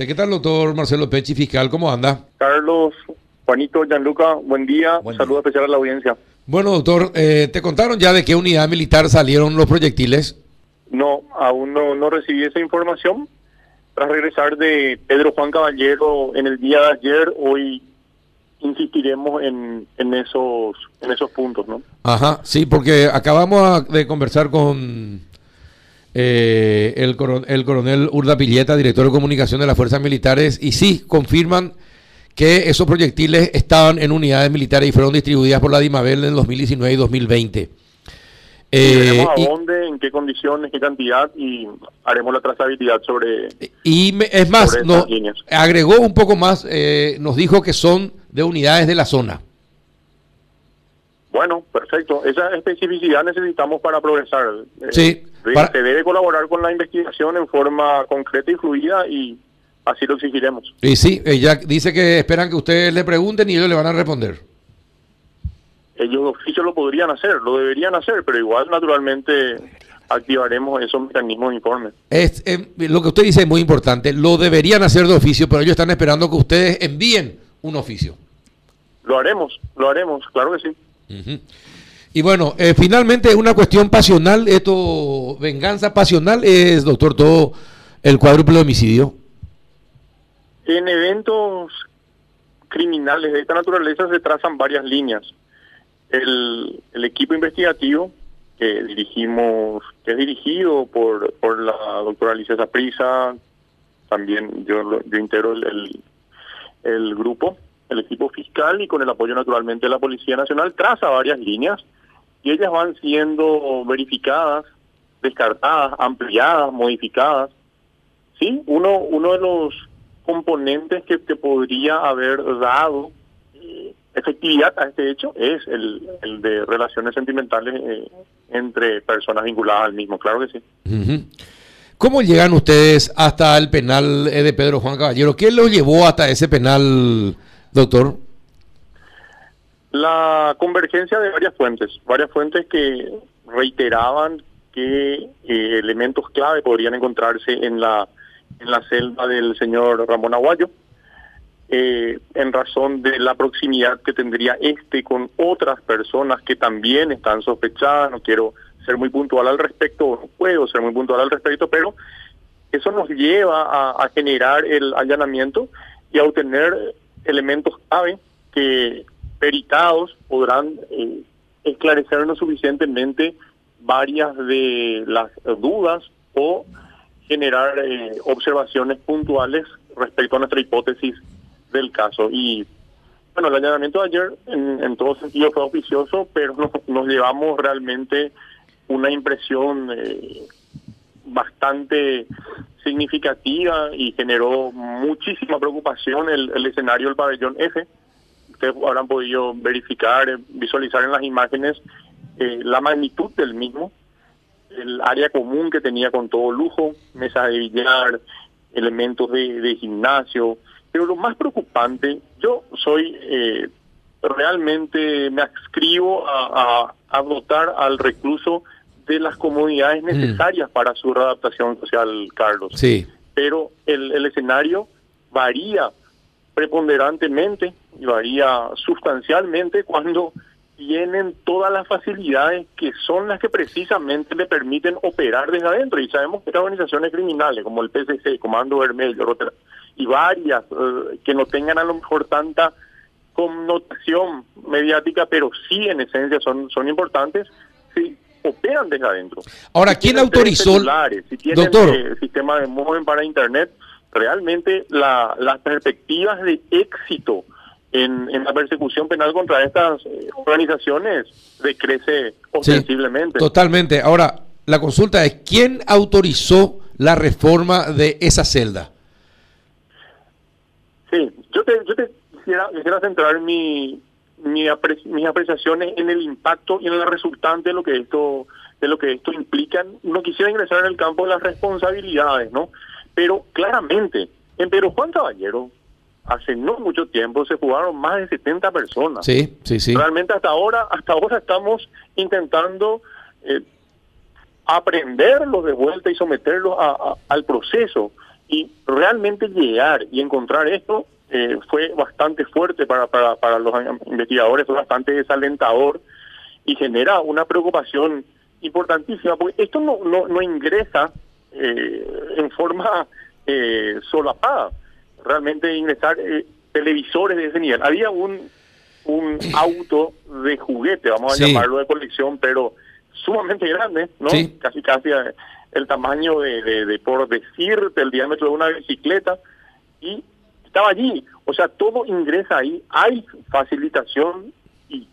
¿Qué tal, doctor Marcelo Pechi, fiscal? ¿Cómo anda? Carlos, Juanito, Gianluca, buen día. Buen Saludo especial a la audiencia. Bueno, doctor, eh, ¿te contaron ya de qué unidad militar salieron los proyectiles? No, aún no, no recibí esa información. Tras regresar de Pedro Juan Caballero en el día de ayer, hoy insistiremos en, en esos en esos puntos, ¿no? Ajá, sí, porque acabamos de conversar con eh, el, el coronel Urda Pilleta, director de comunicación de las fuerzas militares, y sí, confirman que esos proyectiles estaban en unidades militares y fueron distribuidas por la DIMABEL en 2019 y 2020. Eh, a dónde, en qué condiciones, qué cantidad y haremos la trazabilidad sobre. Y es más, agregó un poco más, eh, nos dijo que son de unidades de la zona. Bueno, perfecto. Esa especificidad necesitamos para progresar. Eh, sí. Se debe colaborar con la investigación en forma concreta y fluida y así lo exigiremos. Y sí, ella dice que esperan que ustedes le pregunten y ellos le van a responder. Ellos oficio lo podrían hacer, lo deberían hacer, pero igual naturalmente activaremos esos mecanismos de informe. Es, eh, lo que usted dice es muy importante, lo deberían hacer de oficio, pero ellos están esperando que ustedes envíen un oficio. Lo haremos, lo haremos, claro que sí. Y bueno, eh, finalmente una cuestión pasional, esto, venganza pasional, es, doctor, todo el cuádruple homicidio. En eventos criminales de esta naturaleza se trazan varias líneas. El, el equipo investigativo que dirigimos, que es dirigido por, por la doctora Alicia Zaprisa, también yo, yo integro el, el grupo el equipo fiscal y con el apoyo naturalmente de la Policía Nacional traza varias líneas y ellas van siendo verificadas, descartadas, ampliadas, modificadas. Sí, uno, uno de los componentes que, que podría haber dado eh, efectividad a este hecho es el, de relaciones sentimentales eh, entre personas vinculadas al mismo, claro que sí. ¿Cómo llegan ustedes hasta el penal de Pedro Juan Caballero? ¿Qué lo llevó hasta ese penal Doctor. La convergencia de varias fuentes, varias fuentes que reiteraban que eh, elementos clave podrían encontrarse en la en la celda del señor Ramón Aguayo, eh, en razón de la proximidad que tendría este con otras personas que también están sospechadas. No quiero ser muy puntual al respecto, no puedo ser muy puntual al respecto, pero eso nos lleva a, a generar el allanamiento y a obtener elementos clave que peritados podrán eh, esclarecernos suficientemente varias de las dudas o generar eh, observaciones puntuales respecto a nuestra hipótesis del caso. Y bueno, el allanamiento de ayer en, en todo sentido fue oficioso, pero nos, llevamos realmente una impresión eh, bastante significativa y generó muchísima preocupación el, escenario del pabellón F. Ustedes habrán podido verificar, eh, visualizar en las imágenes eh, la magnitud del mismo, el área común que tenía con todo lujo, mesa de billar, elementos de, de gimnasio. Pero lo más preocupante, yo soy eh, realmente, me adscribo a, a, a dotar al recluso de las comodidades mm. necesarias para su readaptación social, Carlos. Sí. Pero el, el escenario varía preponderantemente y varía sustancialmente cuando tienen todas las facilidades que son las que precisamente le permiten operar desde adentro. Y sabemos que organizaciones criminales como el PCC, Comando Vermelho, y varias eh, que no tengan a lo mejor tanta connotación mediática, pero sí en esencia son, son importantes, sí, operan desde adentro. Ahora, ¿quién autorizó? si tienen Doctor. Eh, sistema de móvil para Internet, realmente la, las perspectivas de éxito en, en, la persecución penal contra estas eh, organizaciones decrece ostensiblemente. totalmente. Ahora, la consulta es, ¿quién autorizó la reforma de esa celda? Sí, yo te, yo te quisiera, quisiera centrar mi, mi apre mis apreciaciones en el impacto y en el resultante de lo que esto de lo que esto implica. No quisiera ingresar en el campo de las responsabilidades, ¿no? Pero claramente, en Pedro Juan Caballero, hace no mucho tiempo se jugaron más de 70 personas. Sí, sí, sí. Realmente hasta ahora, hasta ahora estamos intentando eh, aprenderlos de vuelta y someterlos a, al proceso. Y realmente llegar y encontrar esto eh, fue bastante fuerte para, para, para los investigadores, fue bastante desalentador y genera una preocupación importantísima, porque esto no, no, no ingresa eh, en forma eh, solapada. Realmente ingresar eh, televisores de ese nivel. Había un, un auto de juguete, vamos a llamarlo de colección, pero sumamente grande, ¿no? Casi casi eh, el tamaño de, de, de, por decirte, el diámetro de una bicicleta, y estaba allí. O sea, todo ingresa ahí, hay facilitación y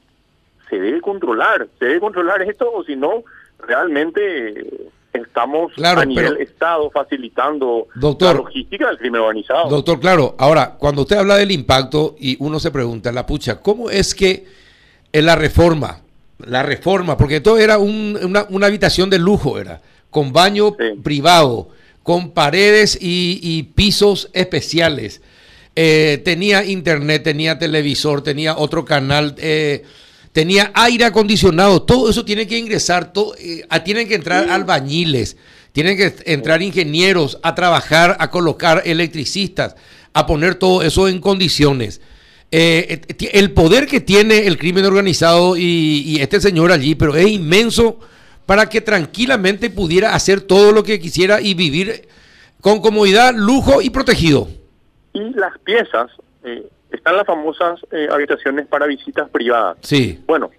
se debe controlar, se debe controlar esto, o si no, realmente estamos a nivel Estado facilitando la logística del crimen organizado. Doctor, claro, ahora, cuando usted habla del impacto y uno se pregunta, la pucha, ¿cómo es que en la reforma, la reforma, porque todo era una, una, habitación de lujo, era, con baño privado, con paredes y, pisos especiales, eh, tenía internet, tenía televisor, tenía otro canal. Eh, tenía aire acondicionado, todo eso tiene que ingresar, eh, tienen que entrar albañiles, tienen que entrar ingenieros a trabajar, a colocar electricistas, a poner todo eso en condiciones. Eh, el poder que tiene el crimen organizado y, este señor allí, pero es inmenso para que tranquilamente pudiera hacer todo lo que quisiera y vivir con comodidad, lujo y protegido. Y las piezas, están las famosas eh, habitaciones para visitas privadas. Sí. Bueno,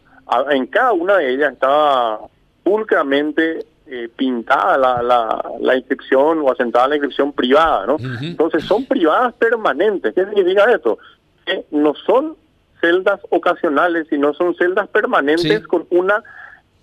en cada una de ellas estaba pulcramente eh, pintada la, la, la, inscripción o asentada la inscripción privada, ¿no? Entonces son privadas permanentes. ¿Qué significa esto? Que no son celdas ocasionales, sino son celdas permanentes con una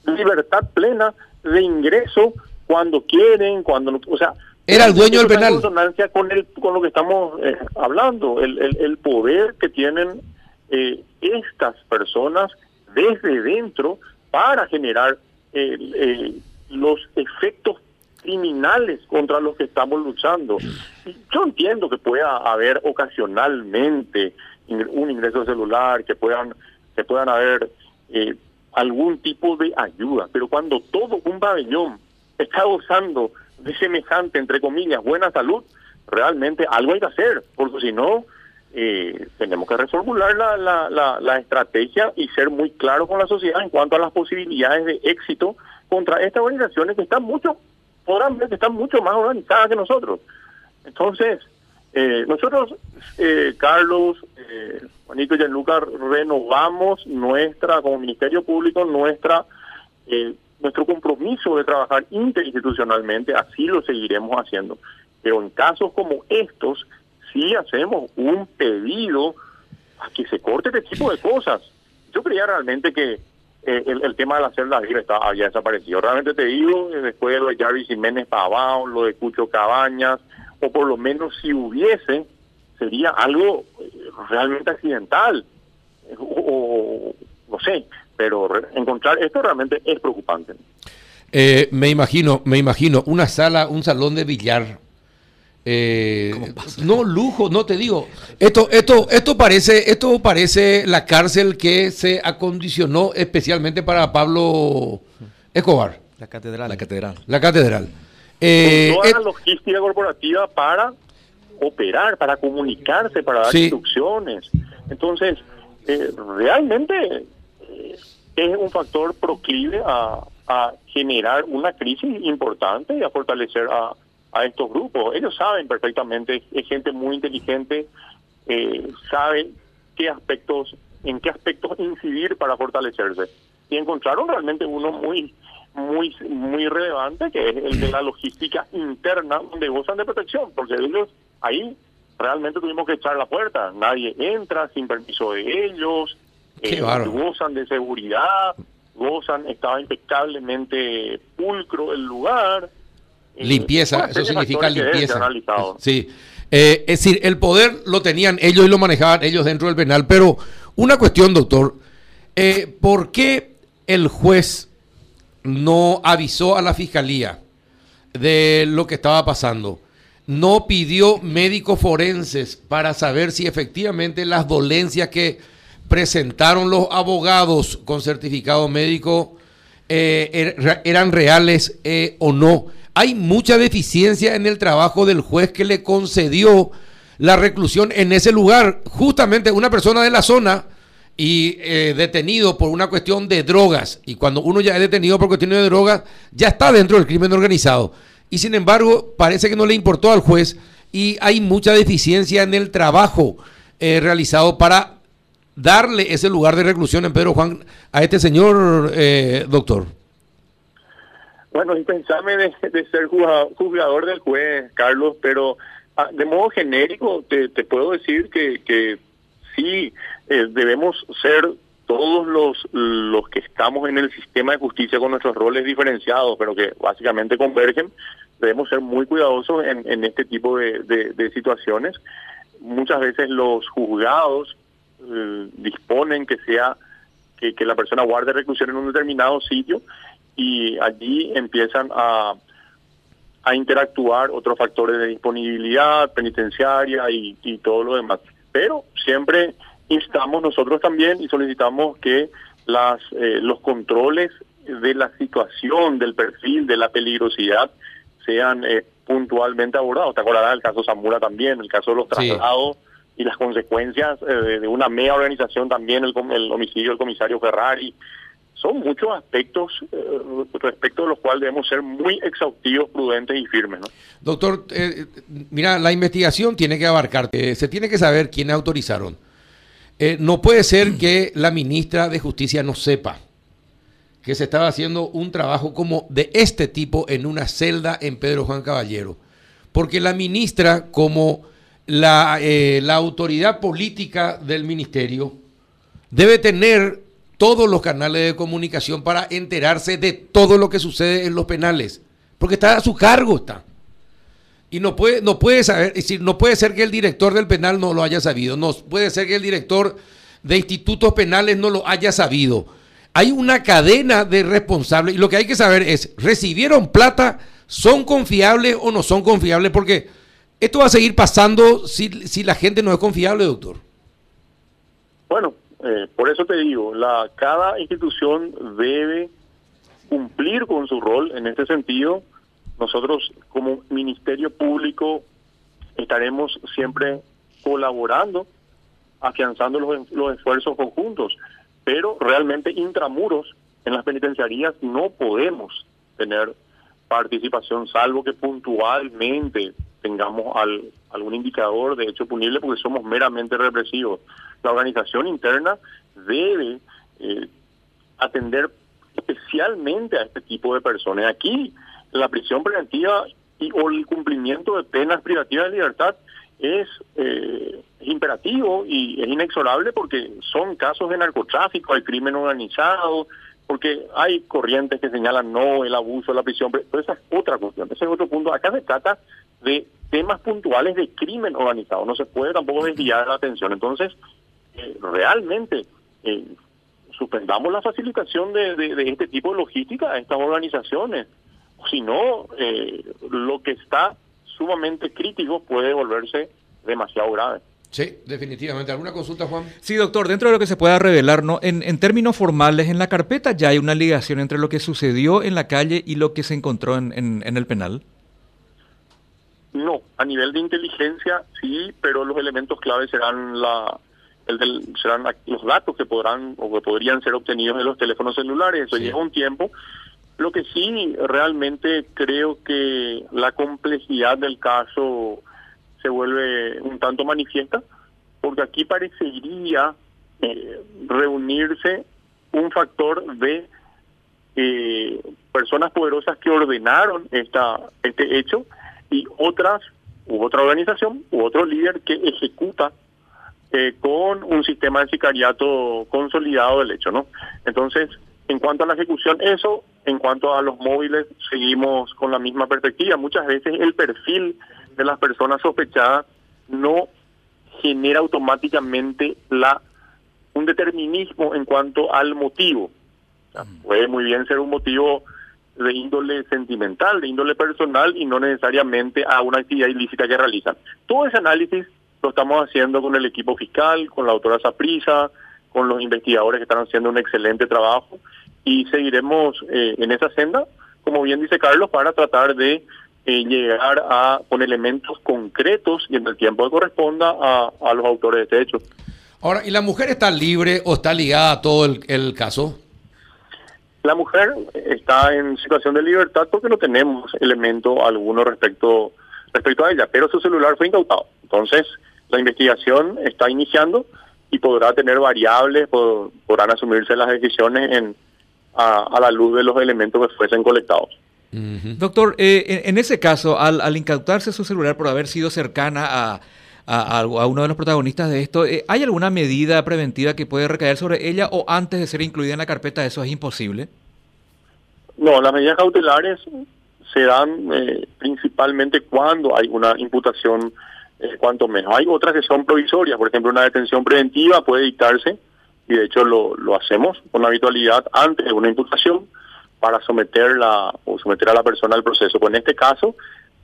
libertad plena de ingreso cuando quieren, cuando o sea, era el dueño del penal. consonancia con, el, con lo que estamos eh, hablando, el, el, poder que tienen eh, estas personas desde dentro para generar eh, los efectos criminales contra los que estamos luchando. Yo entiendo que pueda haber ocasionalmente un ingreso celular, que puedan, que puedan haber algún tipo de ayuda, pero cuando todo un pabellón está gozando de semejante, entre comillas, buena salud, realmente algo hay que hacer, porque si no, eh, tenemos que reformular la, la, la, estrategia y ser muy claros con la sociedad en cuanto a las posibilidades de éxito contra estas organizaciones que están mucho, podrán ver que están mucho más organizadas que nosotros. Entonces, eh, nosotros, eh, Carlos, eh, Juanito y Gianluca, renovamos nuestra, como Ministerio Público, nuestra eh, nuestro compromiso de trabajar interinstitucionalmente, así lo seguiremos haciendo. Pero en casos como estos, sí hacemos un pedido a que se corte este tipo de cosas. Yo creía realmente que eh, el, tema de la celda libre estaba, había desaparecido. Realmente te digo, eh, después de lo de Jarvis Jiménez Pavao, lo de Cucho Cabañas, o por lo menos si hubiese, sería algo eh, realmente accidental. o no sé, pero encontrar esto realmente es preocupante. Eh, me imagino, me imagino, una sala, un salón de billar. Eh, no lujo, no te digo. Esto, esto, esto parece, esto parece la cárcel que se acondicionó especialmente para Pablo Escobar. La catedral. La catedral. La catedral. Eh, toda la logística corporativa para operar, para comunicarse, para dar instrucciones. Entonces, realmente es un factor proclive a, generar una crisis importante y a fortalecer a, estos grupos. Ellos saben perfectamente, es gente muy inteligente, eh, sabe qué aspectos, en qué aspectos incidir para fortalecerse. Y encontraron realmente uno muy muy muy relevante que es el de la logística interna donde gozan de protección porque ellos ahí realmente tuvimos que echar la puerta nadie entra sin permiso de ellos eh, gozan de seguridad, gozan, estaba impecablemente pulcro el lugar. Eh, limpieza, eso significa limpieza. Sí. Eh, es decir, el poder lo tenían ellos y lo manejaban ellos dentro del penal. Pero una cuestión, doctor, ¿por qué el juez no avisó a la fiscalía de lo que estaba pasando? No pidió médicos forenses para saber si efectivamente las dolencias que presentaron los abogados con certificado médico eh, er, eran reales eh, o no. hay mucha deficiencia en el trabajo del juez que le concedió la reclusión en ese lugar. Justamente una persona de la zona y eh, detenido por una cuestión de drogas. Y cuando uno ya es detenido por cuestiones de drogas, ya está dentro del crimen organizado. Y sin embargo, parece que no le importó al juez y hay mucha deficiencia en el trabajo realizado para darle ese lugar de reclusión en Pedro Juan a este señor eh, doctor. Bueno, y pensame de, ser juzgador del juez, Carlos, pero ah, de modo genérico te, puedo decir que, que sí eh, debemos ser todos los, los que estamos en el sistema de justicia con nuestros roles diferenciados, pero que básicamente convergen, debemos ser muy cuidadosos en, en este tipo de, de, situaciones. Muchas veces los juzgados eh, disponen que sea que, que la persona guarde reclusión en un determinado sitio y allí empiezan a, a interactuar otros factores de disponibilidad penitenciaria y, y todo lo demás. Pero siempre instamos nosotros también y solicitamos que las eh, los controles de la situación, del perfil, de la peligrosidad sean eh, puntualmente abordados. Te acordarás del caso Zamora también, el caso de los traslados y las consecuencias eh, de una mega organización también, el, el homicidio del comisario Ferrari son muchos aspectos eh, respecto a los cuales debemos ser muy exhaustivos, prudentes y firmes. Doctor, eh, mira, la investigación tiene que abarcar, se tiene que saber quiénes autorizaron. no puede ser que la ministra de Justicia no sepa que se estaba haciendo un trabajo como de este tipo en una celda en Pedro Juan Caballero. Porque la ministra, como la, la autoridad política del ministerio, debe tener todos los canales de comunicación para enterarse de todo lo que sucede en los penales, porque está a su cargo está. Y no puede, no puede saber, es no puede ser que el director del penal no lo haya sabido, no puede ser que el director de institutos penales no lo haya sabido. Hay una cadena de responsables y lo que hay que saber es, ¿recibieron plata? ¿Son confiables o no son confiables? Porque esto va a seguir pasando si, si la gente no es confiable, doctor. Bueno, eh, por eso te digo, la, cada institución debe cumplir con su rol en este sentido. Nosotros como Ministerio Público estaremos siempre colaborando, afianzando los, los esfuerzos conjuntos, pero realmente intramuros en las penitenciarías no podemos tener participación, salvo que puntualmente tengamos al, algún indicador de hecho punible porque somos meramente represivos. La organización interna debe eh, atender especialmente a este tipo de personas. Aquí la prisión preventiva y o el cumplimiento de penas privativas de libertad es eh, imperativo y es inexorable porque son casos de narcotráfico, hay crimen organizado, porque hay corrientes que señalan no el abuso la prisión, pero esa es otra cuestión, ese es otro punto. Acá se trata de temas puntuales de crimen organizado, no se puede tampoco desviar la atención. Entonces, eh, realmente, eh, suspendamos la facilitación de, de, este tipo de logística a estas organizaciones. Si no, eh, lo que está sumamente crítico puede volverse demasiado grave. Sí, definitivamente. ¿Alguna consulta, Juan? Sí, doctor, dentro de lo que se pueda revelar, ¿no? En, en, términos formales, en la carpeta ya hay una ligación entre lo que sucedió en la calle y lo que se encontró en, en, el penal. No, a nivel de inteligencia sí, pero los elementos claves serán la el del, serán los datos que podrán o que podrían ser obtenidos de los teléfonos celulares. Eso lleva un tiempo. Lo que sí realmente creo que la complejidad del caso se vuelve un tanto manifiesta, porque aquí parecería eh, reunirse un factor de eh, personas poderosas que ordenaron esta este hecho y otras u otra organización u otro líder que ejecuta eh, con un sistema de sicariato consolidado del hecho, ¿no? Entonces, en cuanto a la ejecución, eso, en cuanto a los móviles, seguimos con la misma perspectiva. Muchas veces el perfil de las personas sospechadas no genera automáticamente la un determinismo en cuanto al motivo. puede muy bien ser un motivo de índole sentimental, de índole personal y no necesariamente a una actividad ilícita que realizan. Todo ese análisis lo estamos haciendo con el equipo fiscal, con la autora Saprisa, con los investigadores que están haciendo un excelente trabajo y seguiremos eh, en esa senda como como bien dice Carlos, para tratar de eh, llegar a con elementos concretos y en el tiempo que corresponda a, a los autores de este hecho. Ahora, ¿y la mujer está libre o está ligada a todo el, el caso? La mujer está en situación de libertad porque no tenemos elemento alguno respecto respecto a ella, pero su celular fue incautado. Entonces, la investigación está iniciando y podrá tener variables, pod- podrán asumirse las decisiones en a, a la luz de los elementos que fuesen colectados. Doctor, eh, en, en ese caso, al, al incautarse su celular por haber sido cercana a, a- a- a uno de los protagonistas de esto, eh, ¿hay alguna medida preventiva que puede recaer sobre ella o antes de ser incluida en la carpeta eso es imposible? No, las medidas cautelares se dan eh, principalmente cuando hay una imputación eh, cuanto menos. Hay otras que son provisorias, por ejemplo, una detención preventiva puede dictarse, y de hecho lo, lo hacemos con habitualidad antes de una imputación para someterla o someter a la persona al proceso. Pues en este caso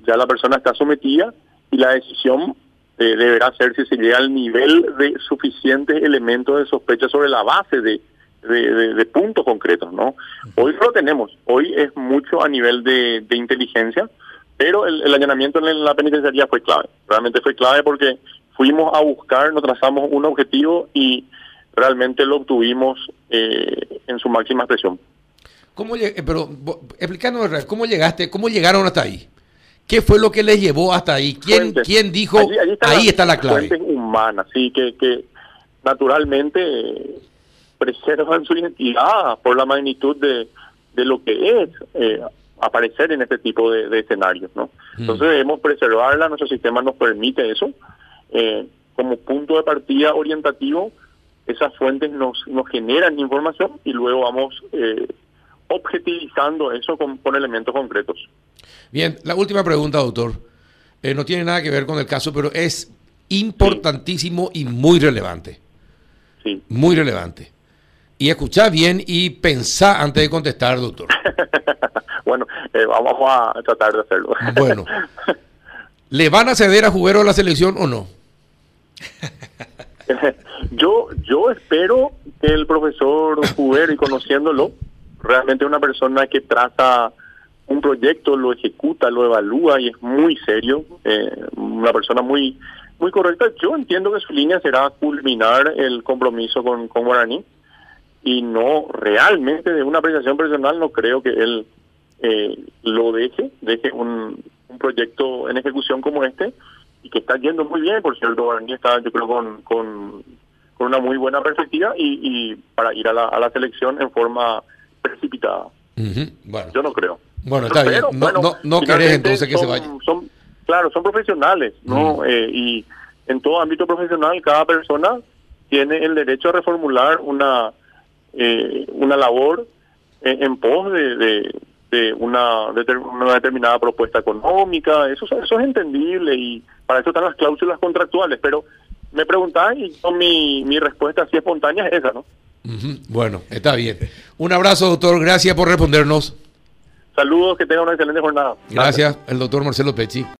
ya la persona está sometida y la decisión eh, deberá ser si se llega al nivel de suficientes elementos de sospecha sobre la base de, de, de- de puntos concretos, ¿no? Hoy no lo tenemos, hoy es mucho a nivel de, de inteligencia, pero el, el allanamiento en la penitenciaría fue clave, realmente fue clave porque fuimos a buscar, nos trazamos un objetivo y realmente lo obtuvimos eh, en su máxima expresión. ¿Cómo eh, pero explícanos, ¿cómo llegaste? ¿Cómo llegaron hasta ahí? ¿Qué fue lo que les llevó hasta ahí? ¿Quién, Fuentes. quién dijo Allí- allí ahí está la clave? Humanas, sí, que, que naturalmente eh, preservan su identidad por la magnitud de, de lo que es eh, aparecer en este tipo de, de escenarios, ¿no? Mm. Entonces debemos preservarla, nuestro sistema nos permite eso. Eh, como punto de partida orientativo, esas fuentes nos, nos generan información y luego vamos eh, objetivizando eso con, con elementos concretos. Bien, la última pregunta, doctor. Eh, no tiene nada que ver con el caso, pero es importantísimo y muy relevante. Sí. Muy relevante. Y escuchá bien y pensá antes de contestar, doctor. bueno, eh, vamos a tratar de hacerlo. Bueno. ¿Le van a ceder a Juguero a la selección o no? yo, yo espero que el profesor Jubero, y conociéndolo, realmente una persona que traza un proyecto, lo ejecuta, lo evalúa y es muy serio, eh, una persona muy muy correcta. Yo entiendo que su línea será culminar el compromiso con, con Guaraní y no realmente de una apreciación personal no creo que él eh, lo deje, deje un, un proyecto en ejecución como este y que está yendo muy bien, por cierto, Guaraní está yo creo con, con, con una muy buena perspectiva y, y para ir a la, a la selección en forma precipitada. Bueno, Yo no creo. bueno está bien. Pero, No, bueno, no, no querés entonces que se son- vaya. son- claro, son profesionales, ¿no? Mm. Eh, y en todo ámbito profesional, cada persona tiene el derecho a reformular una eh, una labor en, en pos de, de, de una, deter- una determinada propuesta económica. Eso, eso es entendible y para eso están las cláusulas contractuales. Pero me preguntás y yo mi, mi respuesta así espontánea es esa, ¿no? Bueno, está bien. Un abrazo, doctor. Gracias por respondernos. Saludos, que tengan una excelente jornada. Gracias, el doctor Marcelo Pecci.